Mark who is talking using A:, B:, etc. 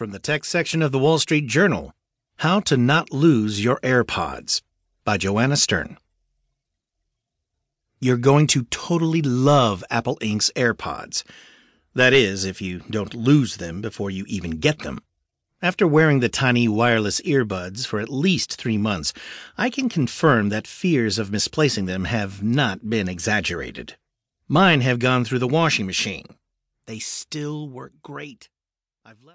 A: From the tech section of the Wall Street Journal How to Not Lose Your AirPods by Joanna Stern. You're going to totally love Apple Inc.'s AirPods. That is, if you don't lose them before you even get them. After wearing the tiny wireless earbuds for at least three months, I can confirm that fears of misplacing them have not been exaggerated. Mine have gone through the washing machine. They still work great. I've left